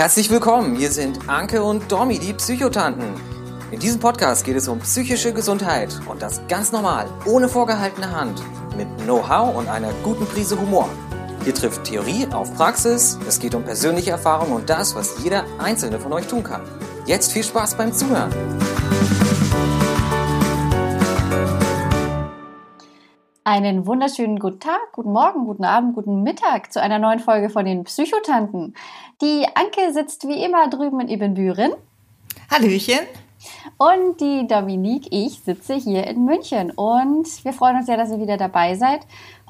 Herzlich willkommen, hier sind Anke und Domi, die Psychotanten. In diesem Podcast geht es um psychische Gesundheit und das ganz normal, ohne vorgehaltene Hand, mit Know-how und einer guten Prise Humor. Hier trifft Theorie auf Praxis, es geht um persönliche Erfahrung und das, was jeder einzelne von euch tun kann. Jetzt viel Spaß beim Zuhören. Einen wunderschönen guten Tag, guten Morgen, guten Abend, guten Mittag zu einer neuen Folge von den Psychotanten. Die Anke sitzt wie immer drüben in Ibbenbüren. Hallöchen. Und die Dominique, ich sitze hier in München. Und wir freuen uns sehr, dass ihr wieder dabei seid.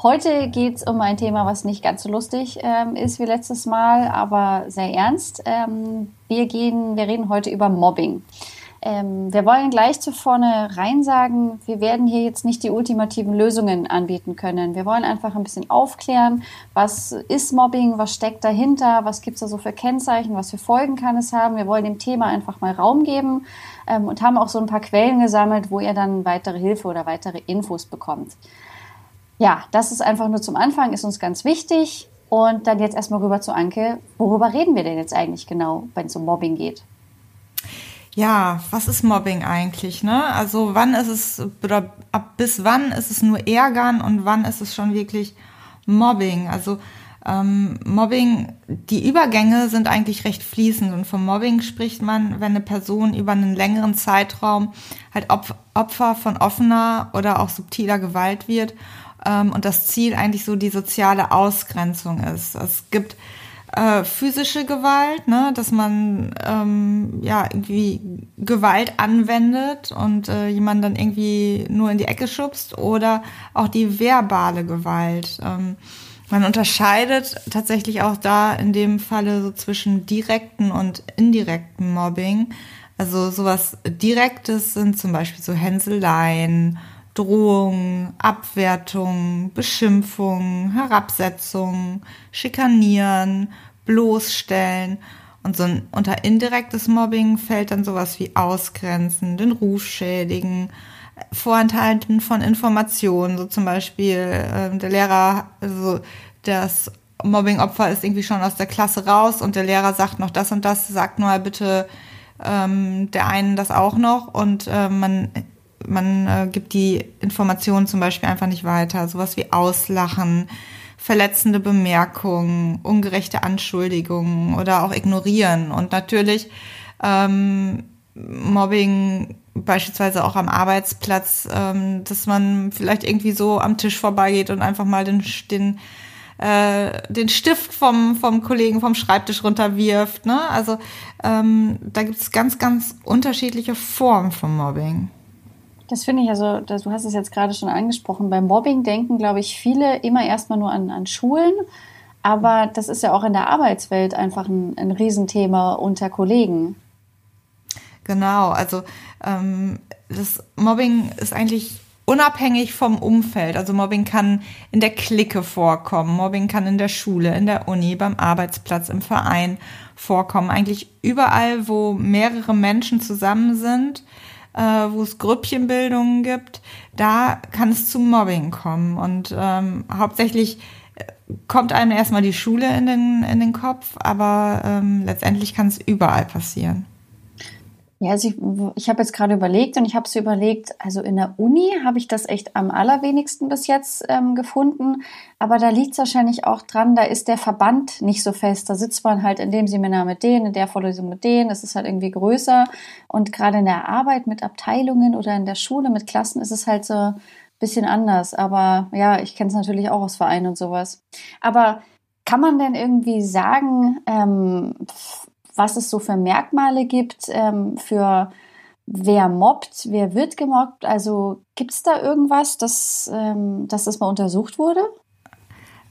Heute geht es um ein Thema, was nicht ganz so lustig ähm, ist wie letztes Mal, aber sehr ernst. Ähm, wir, gehen, wir reden heute über Mobbing. Ähm, wir wollen gleich zu vorne rein sagen, wir werden hier jetzt nicht die ultimativen Lösungen anbieten können. Wir wollen einfach ein bisschen aufklären, was ist Mobbing, was steckt dahinter, was gibt es da so für Kennzeichen, was für Folgen kann es haben. Wir wollen dem Thema einfach mal Raum geben ähm, und haben auch so ein paar Quellen gesammelt, wo ihr dann weitere Hilfe oder weitere Infos bekommt. Ja, das ist einfach nur zum Anfang, ist uns ganz wichtig. Und dann jetzt erstmal rüber zu Anke. Worüber reden wir denn jetzt eigentlich genau, wenn es um Mobbing geht? Ja, was ist Mobbing eigentlich, ne? Also wann ist es, oder ab bis wann ist es nur Ärgern und wann ist es schon wirklich Mobbing? Also ähm, Mobbing, die Übergänge sind eigentlich recht fließend und vom Mobbing spricht man, wenn eine Person über einen längeren Zeitraum halt Opfer von offener oder auch subtiler Gewalt wird ähm, und das Ziel eigentlich so die soziale Ausgrenzung ist. Es gibt äh, physische Gewalt, ne, dass man ähm, ja irgendwie Gewalt anwendet und äh, jemanden dann irgendwie nur in die Ecke schubst oder auch die verbale Gewalt. Ähm, man unterscheidet tatsächlich auch da in dem Falle so zwischen direkten und indirekten Mobbing. Also sowas Direktes sind zum Beispiel so Hänseleien Drohung, Abwertung, Beschimpfung, Herabsetzung, Schikanieren, bloßstellen. Und so ein unter indirektes Mobbing fällt dann sowas wie Ausgrenzen, den Ruf schädigen, Vorenthalten von Informationen, so zum Beispiel äh, der Lehrer, also das Mobbing-Opfer ist irgendwie schon aus der Klasse raus und der Lehrer sagt noch das und das, sagt nur bitte ähm, der einen das auch noch und äh, man man äh, gibt die Informationen zum Beispiel einfach nicht weiter. Sowas wie Auslachen, verletzende Bemerkungen, ungerechte Anschuldigungen oder auch ignorieren. Und natürlich ähm, Mobbing beispielsweise auch am Arbeitsplatz, ähm, dass man vielleicht irgendwie so am Tisch vorbeigeht und einfach mal den, den äh, den Stift vom, vom Kollegen vom Schreibtisch runterwirft. Ne? Also ähm, da gibt es ganz, ganz unterschiedliche Formen von Mobbing. Das finde ich, also du hast es jetzt gerade schon angesprochen, beim Mobbing denken, glaube ich, viele immer erstmal nur an, an Schulen, aber das ist ja auch in der Arbeitswelt einfach ein, ein Riesenthema unter Kollegen. Genau, also ähm, das Mobbing ist eigentlich unabhängig vom Umfeld. Also Mobbing kann in der Clique vorkommen, Mobbing kann in der Schule, in der Uni, beim Arbeitsplatz, im Verein vorkommen. Eigentlich überall, wo mehrere Menschen zusammen sind, äh, wo es Grüppchenbildungen gibt, da kann es zu Mobbing kommen. Und ähm, hauptsächlich äh, kommt einem erstmal die Schule in den, in den Kopf, aber ähm, letztendlich kann es überall passieren. Ja, also ich, ich habe jetzt gerade überlegt und ich habe so überlegt, also in der Uni habe ich das echt am allerwenigsten bis jetzt ähm, gefunden, aber da liegt es wahrscheinlich auch dran, da ist der Verband nicht so fest. Da sitzt man halt in dem Seminar mit denen, in der Vorlesung mit denen, es ist halt irgendwie größer und gerade in der Arbeit mit Abteilungen oder in der Schule mit Klassen ist es halt so ein bisschen anders. Aber ja, ich kenne es natürlich auch aus Vereinen und sowas. Aber kann man denn irgendwie sagen, ähm, was es so für Merkmale gibt ähm, für wer mobbt, wer wird gemobbt. Also gibt es da irgendwas, dass, ähm, dass das mal untersucht wurde?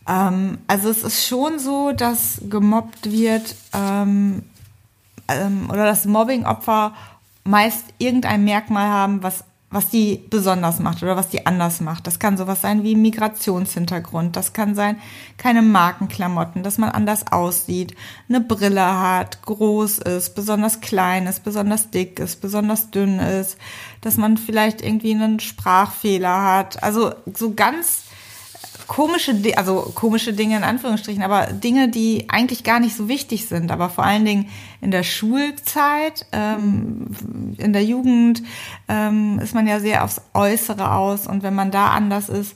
Ähm, also es ist schon so, dass gemobbt wird ähm, ähm, oder dass Mobbingopfer meist irgendein Merkmal haben, was was die besonders macht oder was die anders macht. Das kann sowas sein wie Migrationshintergrund. Das kann sein, keine Markenklamotten, dass man anders aussieht, eine Brille hat, groß ist, besonders klein ist, besonders dick ist, besonders dünn ist, dass man vielleicht irgendwie einen Sprachfehler hat. Also so ganz komische, also komische Dinge in Anführungsstrichen, aber Dinge, die eigentlich gar nicht so wichtig sind. Aber vor allen Dingen in der Schulzeit, ähm, in der Jugend ähm, ist man ja sehr aufs Äußere aus und wenn man da anders ist.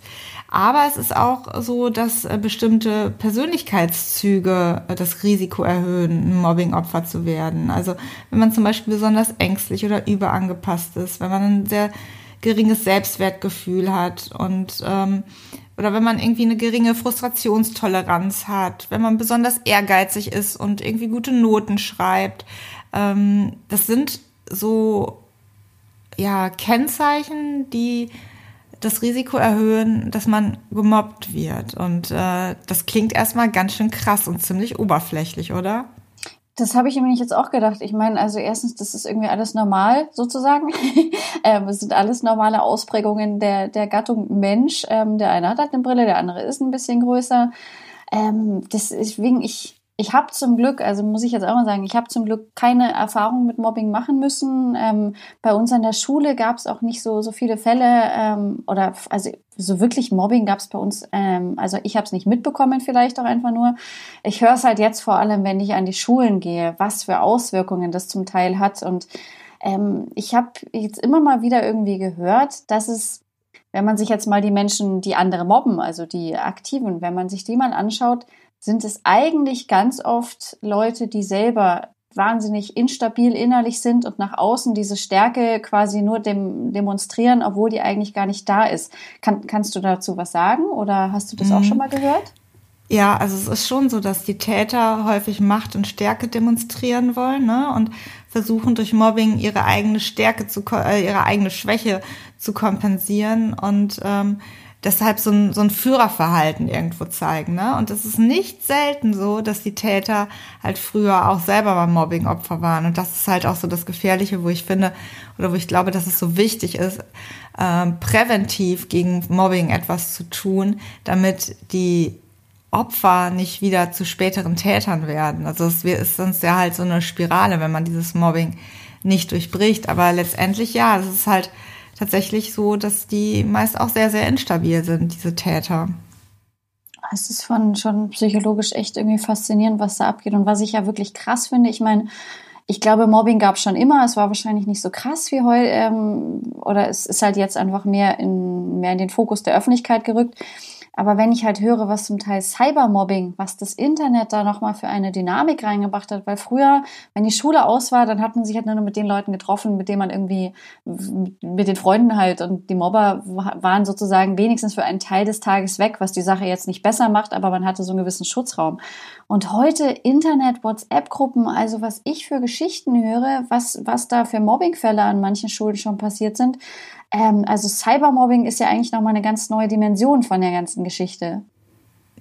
Aber es ist auch so, dass äh, bestimmte Persönlichkeitszüge äh, das Risiko erhöhen, ein Mobbingopfer zu werden. Also wenn man zum Beispiel besonders ängstlich oder überangepasst ist, wenn man ein sehr geringes Selbstwertgefühl hat und ähm, oder wenn man irgendwie eine geringe Frustrationstoleranz hat, wenn man besonders ehrgeizig ist und irgendwie gute Noten schreibt. Ähm, das sind so ja Kennzeichen, die das Risiko erhöhen, dass man gemobbt wird. Und äh, das klingt erstmal ganz schön krass und ziemlich oberflächlich, oder? Das habe ich mir jetzt auch gedacht. Ich meine, also erstens, das ist irgendwie alles normal sozusagen. ähm, es sind alles normale Ausprägungen der, der Gattung Mensch. Ähm, der eine hat halt eine Brille, der andere ist ein bisschen größer. Ähm, deswegen, ich, ich habe zum Glück, also muss ich jetzt auch mal sagen, ich habe zum Glück keine Erfahrung mit Mobbing machen müssen. Ähm, bei uns an der Schule gab es auch nicht so so viele Fälle ähm, oder also so wirklich Mobbing gab es bei uns. Ähm, also ich habe es nicht mitbekommen, vielleicht auch einfach nur. Ich höre es halt jetzt vor allem, wenn ich an die Schulen gehe, was für Auswirkungen das zum Teil hat. Und ähm, ich habe jetzt immer mal wieder irgendwie gehört, dass es wenn man sich jetzt mal die Menschen, die andere mobben, also die Aktiven, wenn man sich die mal anschaut, sind es eigentlich ganz oft Leute, die selber wahnsinnig instabil innerlich sind und nach außen diese Stärke quasi nur dem, demonstrieren, obwohl die eigentlich gar nicht da ist. Kann, kannst du dazu was sagen oder hast du das mhm. auch schon mal gehört? Ja, also es ist schon so, dass die Täter häufig Macht und Stärke demonstrieren wollen ne? und versuchen durch Mobbing ihre eigene Stärke zu, äh, ihre eigene Schwäche zu kompensieren und ähm, deshalb so ein, so ein Führerverhalten irgendwo zeigen. Ne? Und es ist nicht selten so, dass die Täter halt früher auch selber beim Mobbing-Opfer waren. Und das ist halt auch so das Gefährliche, wo ich finde, oder wo ich glaube, dass es so wichtig ist, äh, präventiv gegen Mobbing etwas zu tun, damit die Opfer nicht wieder zu späteren Tätern werden. Also es ist sonst ja halt so eine Spirale, wenn man dieses Mobbing nicht durchbricht. Aber letztendlich ja, es ist halt tatsächlich so, dass die meist auch sehr, sehr instabil sind, diese Täter. Es ist von schon psychologisch echt irgendwie faszinierend, was da abgeht. Und was ich ja wirklich krass finde, ich meine, ich glaube, Mobbing gab es schon immer. Es war wahrscheinlich nicht so krass wie heute, ähm, oder es ist halt jetzt einfach mehr in, mehr in den Fokus der Öffentlichkeit gerückt. Aber wenn ich halt höre, was zum Teil Cybermobbing, was das Internet da nochmal für eine Dynamik reingebracht hat, weil früher, wenn die Schule aus war, dann hat man sich halt nur mit den Leuten getroffen, mit denen man irgendwie, mit den Freunden halt und die Mobber waren sozusagen wenigstens für einen Teil des Tages weg, was die Sache jetzt nicht besser macht, aber man hatte so einen gewissen Schutzraum. Und heute Internet, WhatsApp-Gruppen, also was ich für Geschichten höre, was, was da für Mobbingfälle an manchen Schulen schon passiert sind, ähm, also Cybermobbing ist ja eigentlich nochmal eine ganz neue Dimension von der ganzen Geschichte.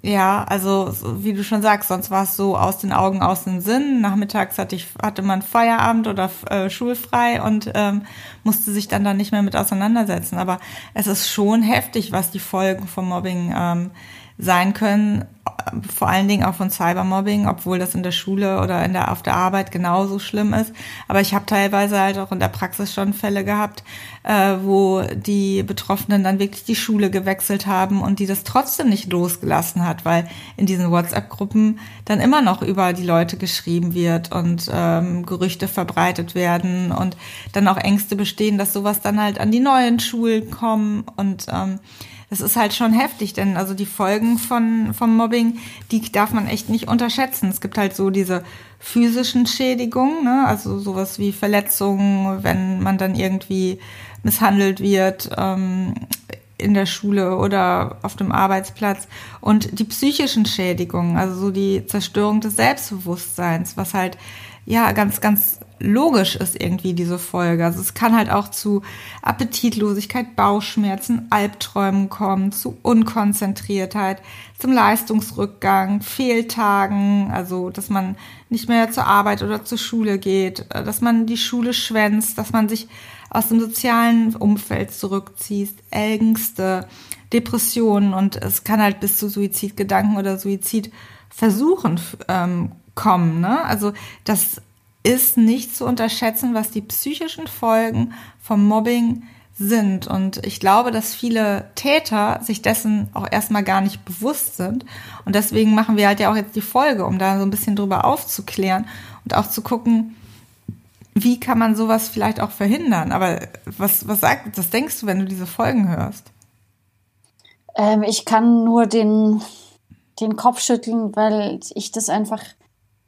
Ja, also wie du schon sagst, sonst war es so aus den Augen, aus den Sinn. Nachmittags hatte ich hatte man Feierabend oder äh, schulfrei und ähm, musste sich dann da nicht mehr mit auseinandersetzen. Aber es ist schon heftig, was die Folgen vom Mobbing ähm, sein können, vor allen Dingen auch von Cybermobbing, obwohl das in der Schule oder in der, auf der Arbeit genauso schlimm ist. Aber ich habe teilweise halt auch in der Praxis schon Fälle gehabt, äh, wo die Betroffenen dann wirklich die Schule gewechselt haben und die das trotzdem nicht losgelassen hat, weil in diesen WhatsApp-Gruppen dann immer noch über die Leute geschrieben wird und ähm, Gerüchte verbreitet werden und dann auch Ängste bestehen, dass sowas dann halt an die neuen Schulen kommen und ähm, das ist halt schon heftig, denn also die Folgen von, vom Mobbing, die darf man echt nicht unterschätzen. Es gibt halt so diese physischen Schädigungen, ne? also sowas wie Verletzungen, wenn man dann irgendwie misshandelt wird ähm, in der Schule oder auf dem Arbeitsplatz und die psychischen Schädigungen, also so die Zerstörung des Selbstbewusstseins, was halt ja ganz, ganz logisch ist irgendwie diese Folge. Also es kann halt auch zu Appetitlosigkeit, Bauchschmerzen, Albträumen kommen, zu Unkonzentriertheit, zum Leistungsrückgang, Fehltagen, also dass man nicht mehr zur Arbeit oder zur Schule geht, dass man die Schule schwänzt, dass man sich aus dem sozialen Umfeld zurückzieht, Ängste, Depressionen und es kann halt bis zu Suizidgedanken oder Suizidversuchen ähm, kommen. Ne? Also das ist nicht zu unterschätzen, was die psychischen Folgen vom Mobbing sind. Und ich glaube, dass viele Täter sich dessen auch erstmal gar nicht bewusst sind. Und deswegen machen wir halt ja auch jetzt die Folge, um da so ein bisschen drüber aufzuklären und auch zu gucken, wie kann man sowas vielleicht auch verhindern. Aber was, was sagt, was denkst du, wenn du diese Folgen hörst? Ähm, ich kann nur den, den Kopf schütteln, weil ich das einfach,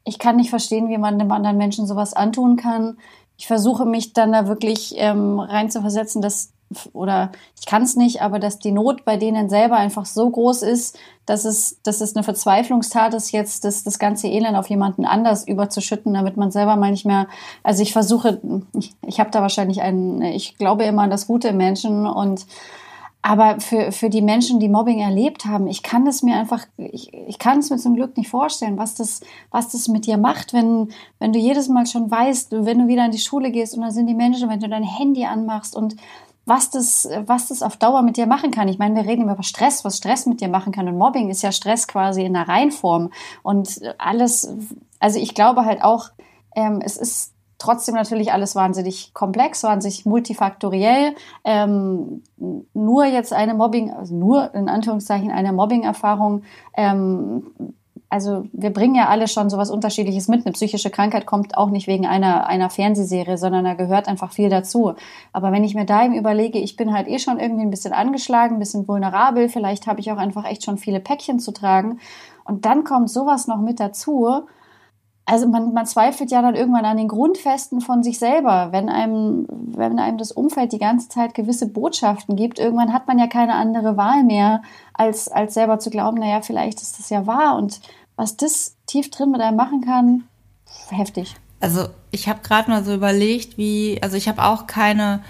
ich kann nicht verstehen, wie man dem anderen Menschen sowas antun kann. Ich versuche mich dann da wirklich ähm, versetzen, dass oder ich kann es nicht, aber dass die Not bei denen selber einfach so groß ist, dass es, dass es eine Verzweiflungstat ist, jetzt das, das ganze Elend auf jemanden anders überzuschütten, damit man selber mal nicht mehr, also ich versuche, ich, ich habe da wahrscheinlich einen, ich glaube immer an das Gute im Menschen und aber für, für die Menschen, die Mobbing erlebt haben, ich kann es mir einfach, ich, ich kann es mir zum Glück nicht vorstellen, was das, was das mit dir macht, wenn, wenn du jedes Mal schon weißt, wenn du wieder in die Schule gehst und da sind die Menschen, wenn du dein Handy anmachst und was das, was das auf Dauer mit dir machen kann. Ich meine, wir reden über Stress, was Stress mit dir machen kann. Und Mobbing ist ja Stress quasi in der Reinform. Und alles, also ich glaube halt auch, ähm, es ist Trotzdem natürlich alles wahnsinnig komplex, wahnsinnig multifaktoriell. Ähm, nur jetzt eine Mobbing, also nur in Anführungszeichen eine Mobbing-Erfahrung. Ähm, also wir bringen ja alle schon sowas Unterschiedliches mit. Eine psychische Krankheit kommt auch nicht wegen einer, einer Fernsehserie, sondern da gehört einfach viel dazu. Aber wenn ich mir da eben überlege, ich bin halt eh schon irgendwie ein bisschen angeschlagen, ein bisschen vulnerabel, vielleicht habe ich auch einfach echt schon viele Päckchen zu tragen. Und dann kommt sowas noch mit dazu also man, man zweifelt ja dann irgendwann an den Grundfesten von sich selber. Wenn einem, wenn einem das Umfeld die ganze Zeit gewisse Botschaften gibt, irgendwann hat man ja keine andere Wahl mehr, als, als selber zu glauben, naja, vielleicht ist das ja wahr. Und was das tief drin mit einem machen kann, heftig. Also ich habe gerade mal so überlegt, wie, also ich habe auch keine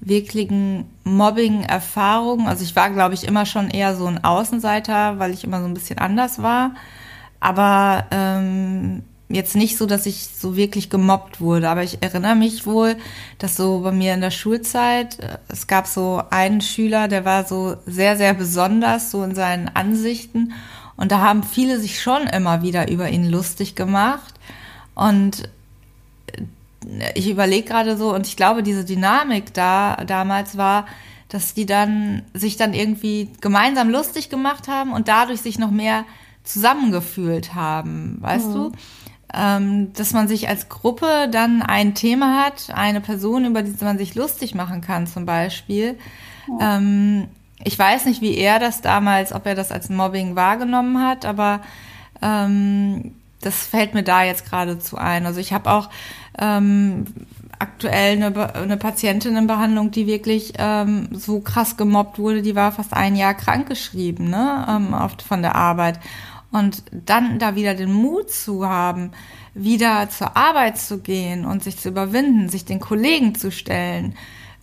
wirklichen Mobbing-Erfahrungen. Also ich war, glaube ich, immer schon eher so ein Außenseiter, weil ich immer so ein bisschen anders war. Aber ähm, jetzt nicht so, dass ich so wirklich gemobbt wurde, aber ich erinnere mich wohl, dass so bei mir in der Schulzeit, äh, es gab so einen Schüler, der war so sehr, sehr besonders, so in seinen Ansichten. Und da haben viele sich schon immer wieder über ihn lustig gemacht. Und äh, ich überlege gerade so, und ich glaube, diese Dynamik da damals war, dass die dann sich dann irgendwie gemeinsam lustig gemacht haben und dadurch sich noch mehr zusammengefühlt haben, weißt mhm. du? Ähm, dass man sich als Gruppe dann ein Thema hat, eine Person, über die man sich lustig machen kann zum Beispiel. Ja. Ähm, ich weiß nicht, wie er das damals, ob er das als Mobbing wahrgenommen hat, aber ähm, das fällt mir da jetzt geradezu ein. Also ich habe auch ähm, aktuell eine, eine Patientin in Behandlung, die wirklich ähm, so krass gemobbt wurde, die war fast ein Jahr krankgeschrieben, ne, ähm, oft von der Arbeit. Und dann da wieder den Mut zu haben, wieder zur Arbeit zu gehen und sich zu überwinden, sich den Kollegen zu stellen,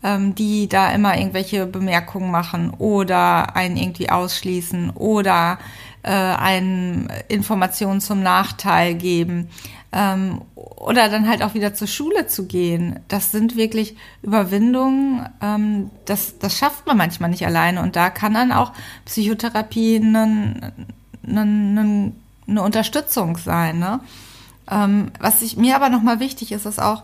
ähm, die da immer irgendwelche Bemerkungen machen oder einen irgendwie ausschließen oder äh, einen Informationen zum Nachteil geben ähm, oder dann halt auch wieder zur Schule zu gehen. Das sind wirklich Überwindungen, ähm, das, das schafft man manchmal nicht alleine und da kann dann auch Psychotherapie einen eine, eine Unterstützung sein. Ne? Ähm, was ich, mir aber nochmal wichtig ist, ist auch,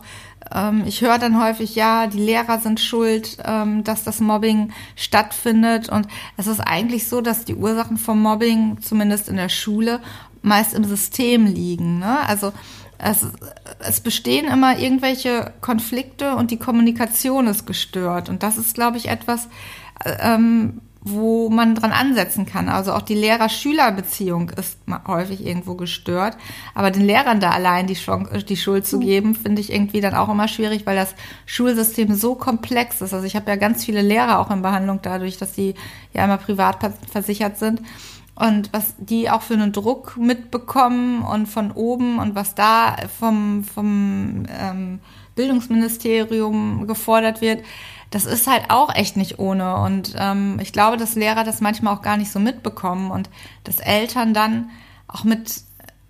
ähm, ich höre dann häufig, ja, die Lehrer sind schuld, ähm, dass das Mobbing stattfindet. Und es ist eigentlich so, dass die Ursachen vom Mobbing, zumindest in der Schule, meist im System liegen. Ne? Also es, es bestehen immer irgendwelche Konflikte und die Kommunikation ist gestört. Und das ist, glaube ich, etwas, ähm, wo man dran ansetzen kann. Also auch die Lehrer-Schüler-Beziehung ist häufig irgendwo gestört. Aber den Lehrern da allein die, Chance, die Schuld zu hm. geben, finde ich irgendwie dann auch immer schwierig, weil das Schulsystem so komplex ist. Also ich habe ja ganz viele Lehrer auch in Behandlung dadurch, dass sie ja immer privat versichert sind. Und was die auch für einen Druck mitbekommen und von oben und was da vom, vom ähm, Bildungsministerium gefordert wird, das ist halt auch echt nicht ohne. Und ähm, ich glaube, dass Lehrer das manchmal auch gar nicht so mitbekommen und dass Eltern dann auch mit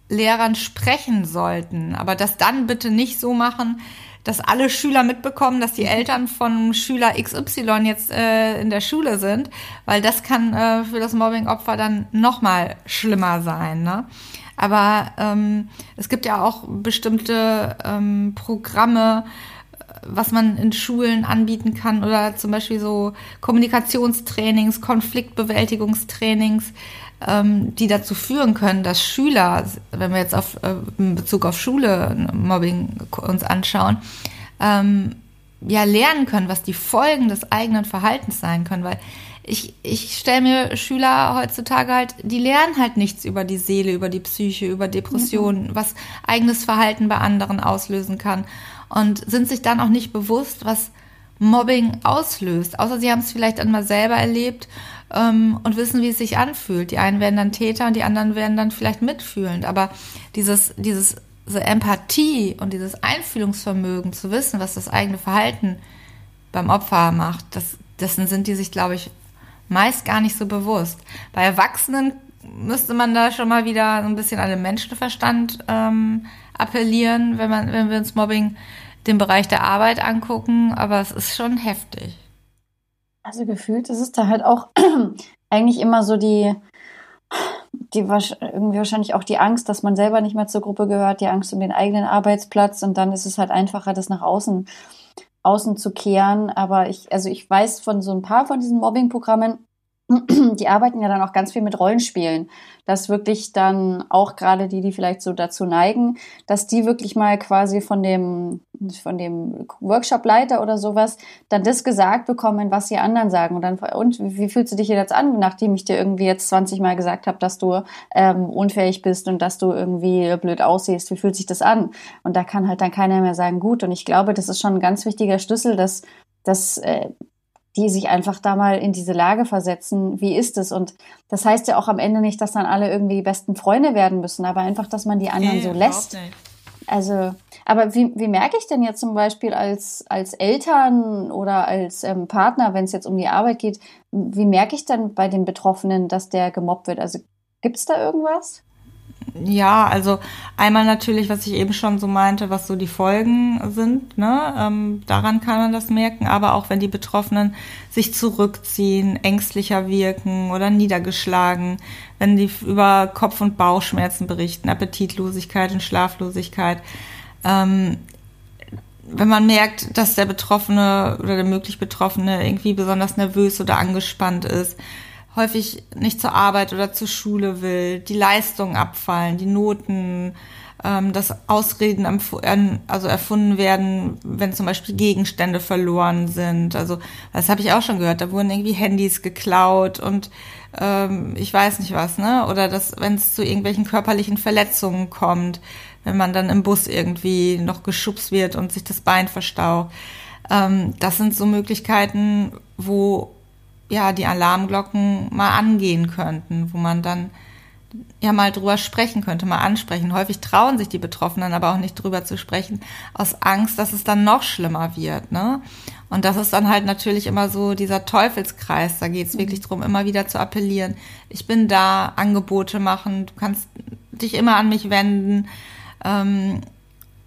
Lehrern sprechen sollten. Aber das dann bitte nicht so machen, dass alle Schüler mitbekommen, dass die Eltern von Schüler XY jetzt äh, in der Schule sind, weil das kann äh, für das Mobbing-Opfer dann noch mal schlimmer sein. Ne? Aber ähm, es gibt ja auch bestimmte ähm, Programme, was man in Schulen anbieten kann oder zum Beispiel so Kommunikationstrainings, Konfliktbewältigungstrainings, ähm, die dazu führen können, dass Schüler, wenn wir jetzt auf, äh, in Bezug auf Schule Mobbing uns anschauen, ähm, ja lernen können, was die Folgen des eigenen Verhaltens sein können, weil ich, ich stelle mir Schüler heutzutage halt, die lernen halt nichts über die Seele, über die Psyche, über Depressionen, mhm. was eigenes Verhalten bei anderen auslösen kann und sind sich dann auch nicht bewusst, was Mobbing auslöst. Außer sie haben es vielleicht einmal selber erlebt ähm, und wissen, wie es sich anfühlt. Die einen werden dann Täter und die anderen werden dann vielleicht mitfühlend. Aber dieses, dieses diese Empathie und dieses Einfühlungsvermögen zu wissen, was das eigene Verhalten beim Opfer macht, das, dessen sind die sich, glaube ich, meist gar nicht so bewusst. Bei Erwachsenen müsste man da schon mal wieder ein bisschen an den Menschenverstand ähm, appellieren, wenn man, wenn wir uns Mobbing den Bereich der Arbeit angucken, aber es ist schon heftig. Also gefühlt ist es da halt auch eigentlich immer so die, die irgendwie wahrscheinlich auch die Angst, dass man selber nicht mehr zur Gruppe gehört, die Angst um den eigenen Arbeitsplatz und dann ist es halt einfacher, das nach außen außen zu kehren. Aber ich, also ich weiß von so ein paar von diesen Mobbing-Programmen, die arbeiten ja dann auch ganz viel mit Rollenspielen, dass wirklich dann auch gerade die, die vielleicht so dazu neigen, dass die wirklich mal quasi von dem, von dem Workshop-Leiter oder sowas dann das gesagt bekommen, was die anderen sagen. Und dann, und wie fühlst du dich jetzt an, nachdem ich dir irgendwie jetzt 20 Mal gesagt habe, dass du ähm, unfähig bist und dass du irgendwie blöd aussiehst? Wie fühlt sich das an? Und da kann halt dann keiner mehr sagen, gut. Und ich glaube, das ist schon ein ganz wichtiger Schlüssel, dass dass äh, die sich einfach da mal in diese Lage versetzen, wie ist es? Und das heißt ja auch am Ende nicht, dass dann alle irgendwie die besten Freunde werden müssen, aber einfach, dass man die anderen okay, so lässt. Also, aber wie, wie merke ich denn jetzt zum Beispiel als, als Eltern oder als ähm, Partner, wenn es jetzt um die Arbeit geht, wie merke ich denn bei den Betroffenen, dass der gemobbt wird? Also gibt es da irgendwas? Ja, also einmal natürlich, was ich eben schon so meinte, was so die Folgen sind, ne? Ähm, daran kann man das merken, aber auch wenn die Betroffenen sich zurückziehen, ängstlicher wirken oder niedergeschlagen, wenn die über Kopf- und Bauchschmerzen berichten, Appetitlosigkeit und Schlaflosigkeit. Ähm, wenn man merkt, dass der Betroffene oder der möglich Betroffene irgendwie besonders nervös oder angespannt ist, häufig nicht zur Arbeit oder zur Schule will, die Leistungen abfallen, die Noten, ähm, dass Ausreden also erfunden werden, wenn zum Beispiel Gegenstände verloren sind. Also das habe ich auch schon gehört. Da wurden irgendwie Handys geklaut und ähm, ich weiß nicht was, ne? Oder dass wenn es zu irgendwelchen körperlichen Verletzungen kommt, wenn man dann im Bus irgendwie noch geschubst wird und sich das Bein verstaucht. Ähm, das sind so Möglichkeiten, wo ja, die Alarmglocken mal angehen könnten, wo man dann ja mal drüber sprechen könnte, mal ansprechen. Häufig trauen sich die Betroffenen aber auch nicht drüber zu sprechen, aus Angst, dass es dann noch schlimmer wird. Ne? Und das ist dann halt natürlich immer so dieser Teufelskreis. Da geht es wirklich mhm. darum, immer wieder zu appellieren. Ich bin da, Angebote machen, du kannst dich immer an mich wenden. Ähm,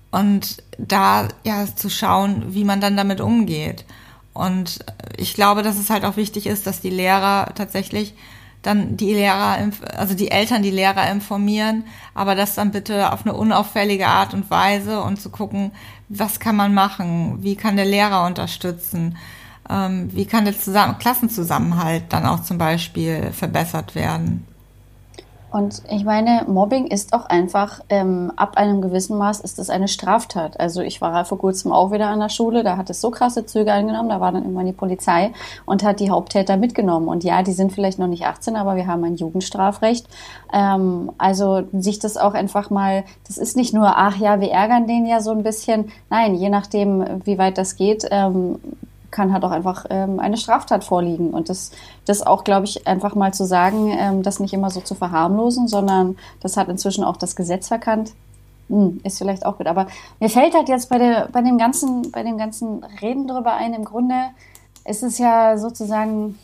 und da ja zu schauen, wie man dann damit umgeht. Und ich glaube, dass es halt auch wichtig ist, dass die Lehrer tatsächlich dann die Lehrer, also die Eltern die Lehrer informieren, aber das dann bitte auf eine unauffällige Art und Weise und zu gucken, was kann man machen, wie kann der Lehrer unterstützen, ähm, wie kann der Zusammen Klassenzusammenhalt dann auch zum Beispiel verbessert werden. Und ich meine, Mobbing ist auch einfach, ähm, ab einem gewissen Maß ist es eine Straftat. Also ich war vor kurzem auch wieder an der Schule, da hat es so krasse Züge angenommen, da war dann irgendwann die Polizei und hat die Haupttäter mitgenommen. Und ja, die sind vielleicht noch nicht 18, aber wir haben ein Jugendstrafrecht. Ähm, also sich das auch einfach mal, das ist nicht nur, ach ja, wir ärgern den ja so ein bisschen. Nein, je nachdem, wie weit das geht, ähm, kann halt auch einfach ähm, eine Straftat vorliegen. Und das, das auch, glaube ich, einfach mal zu sagen, ähm, das nicht immer so zu verharmlosen, sondern das hat inzwischen auch das Gesetz verkannt. Hm, ist vielleicht auch gut. Aber mir fällt halt jetzt bei, der, bei, dem ganzen, bei dem ganzen Reden drüber ein, im Grunde ist es ja sozusagen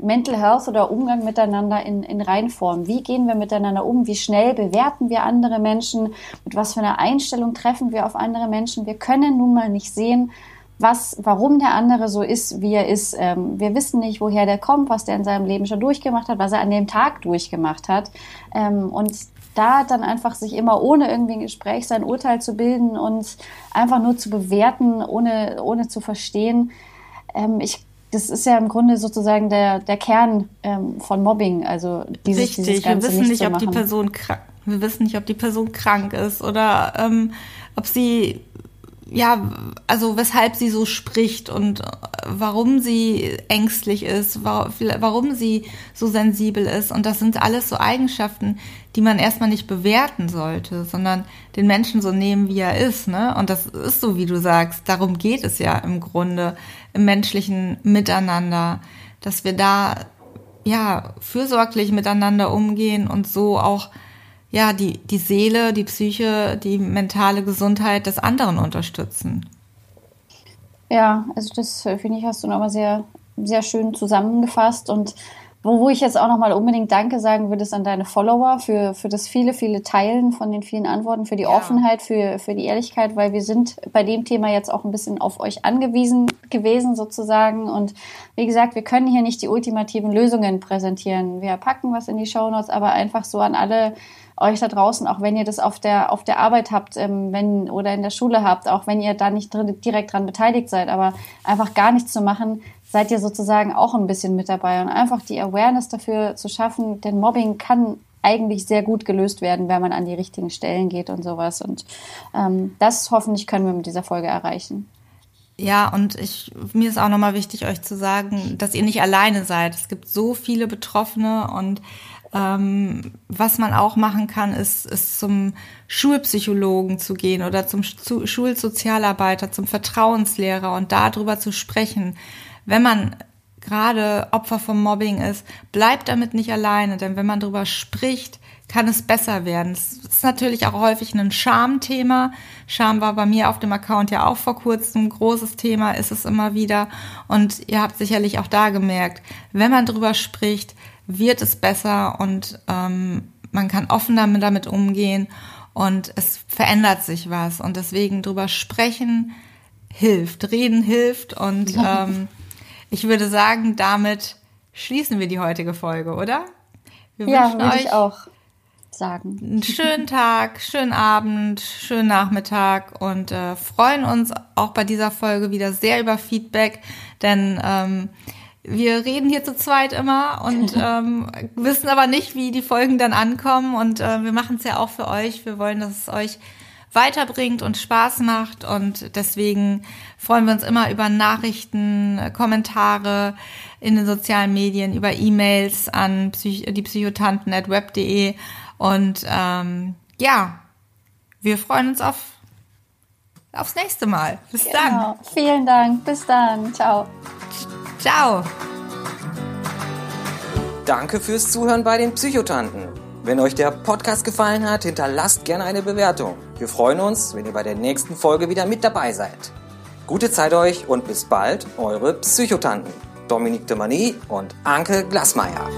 Mental Health oder Umgang miteinander in, in Reinform. Wie gehen wir miteinander um? Wie schnell bewerten wir andere Menschen? Mit was für einer Einstellung treffen wir auf andere Menschen? Wir können nun mal nicht sehen, was, warum der andere so ist, wie er ist. Ähm, wir wissen nicht, woher der kommt, was der in seinem Leben schon durchgemacht hat, was er an dem Tag durchgemacht hat. Ähm, und da dann einfach sich immer ohne irgendwie ein Gespräch sein Urteil zu bilden und einfach nur zu bewerten, ohne, ohne zu verstehen. Ähm, ich das ist ja im Grunde sozusagen der, der Kern ähm, von Mobbing. Also dieses, Richtig, dieses Ganze wir wissen nicht, nicht ob die Person krank, wir wissen nicht, ob die Person krank ist oder ähm, ob sie ja, also weshalb sie so spricht und äh, warum sie ängstlich ist, warum sie so sensibel ist. Und das sind alles so Eigenschaften, die man erstmal nicht bewerten sollte, sondern den Menschen so nehmen, wie er ist. Ne? Und das ist so, wie du sagst, darum geht es ja im Grunde im menschlichen Miteinander, dass wir da ja fürsorglich miteinander umgehen und so auch ja, die, die Seele, die Psyche, die mentale Gesundheit des anderen unterstützen. Ja, also das äh, finde ich, hast du nochmal sehr, sehr schön zusammengefasst und wo, wo ich jetzt auch nochmal unbedingt Danke sagen würde, ist an deine Follower für, für das viele, viele Teilen von den vielen Antworten, für die ja. Offenheit, für, für die Ehrlichkeit, weil wir sind bei dem Thema jetzt auch ein bisschen auf euch angewiesen gewesen sozusagen. Und wie gesagt, wir können hier nicht die ultimativen Lösungen präsentieren. Wir packen was in die Show Notes, aber einfach so an alle euch da draußen, auch wenn ihr das auf der, auf der Arbeit habt, ähm, wenn, oder in der Schule habt, auch wenn ihr da nicht drin, direkt dran beteiligt seid, aber einfach gar nichts zu machen, seid ihr sozusagen auch ein bisschen mit dabei und einfach die Awareness dafür zu schaffen, denn Mobbing kann eigentlich sehr gut gelöst werden, wenn man an die richtigen Stellen geht und sowas. Und ähm, das hoffentlich können wir mit dieser Folge erreichen. Ja, und ich, mir ist auch nochmal wichtig, euch zu sagen, dass ihr nicht alleine seid. Es gibt so viele Betroffene und ähm, was man auch machen kann, ist, ist zum Schulpsychologen zu gehen oder zum Schulsozialarbeiter, zum Vertrauenslehrer und darüber zu sprechen. Wenn man gerade Opfer vom Mobbing ist, bleibt damit nicht alleine, denn wenn man darüber spricht, kann es besser werden. Es ist natürlich auch häufig ein Schamthema. Scham war bei mir auf dem Account ja auch vor kurzem ein großes Thema, ist es immer wieder. Und ihr habt sicherlich auch da gemerkt, wenn man darüber spricht, wird es besser und ähm, man kann offener damit umgehen und es verändert sich was. Und deswegen drüber sprechen hilft, reden hilft. Und ähm, ich würde sagen, damit schließen wir die heutige Folge, oder? Wir ja, würde ich auch sagen. Einen schönen Tag, schönen Abend, schönen Nachmittag und äh, freuen uns auch bei dieser Folge wieder sehr über Feedback, denn ähm, wir reden hier zu zweit immer und ähm, wissen aber nicht, wie die Folgen dann ankommen. Und äh, wir machen es ja auch für euch. Wir wollen, dass es euch weiterbringt und Spaß macht. Und deswegen freuen wir uns immer über Nachrichten, Kommentare in den sozialen Medien, über E-Mails an Psych die Psychotanten.web.de. Und ähm, ja, wir freuen uns auf aufs nächste Mal. Bis genau. dann. Vielen Dank. Bis dann. Ciao. Ciao. Danke fürs Zuhören bei den Psychotanten. Wenn euch der Podcast gefallen hat, hinterlasst gerne eine Bewertung. Wir freuen uns, wenn ihr bei der nächsten Folge wieder mit dabei seid. Gute Zeit euch und bis bald, eure Psychotanten. Dominique de Mani und Anke Glasmeier.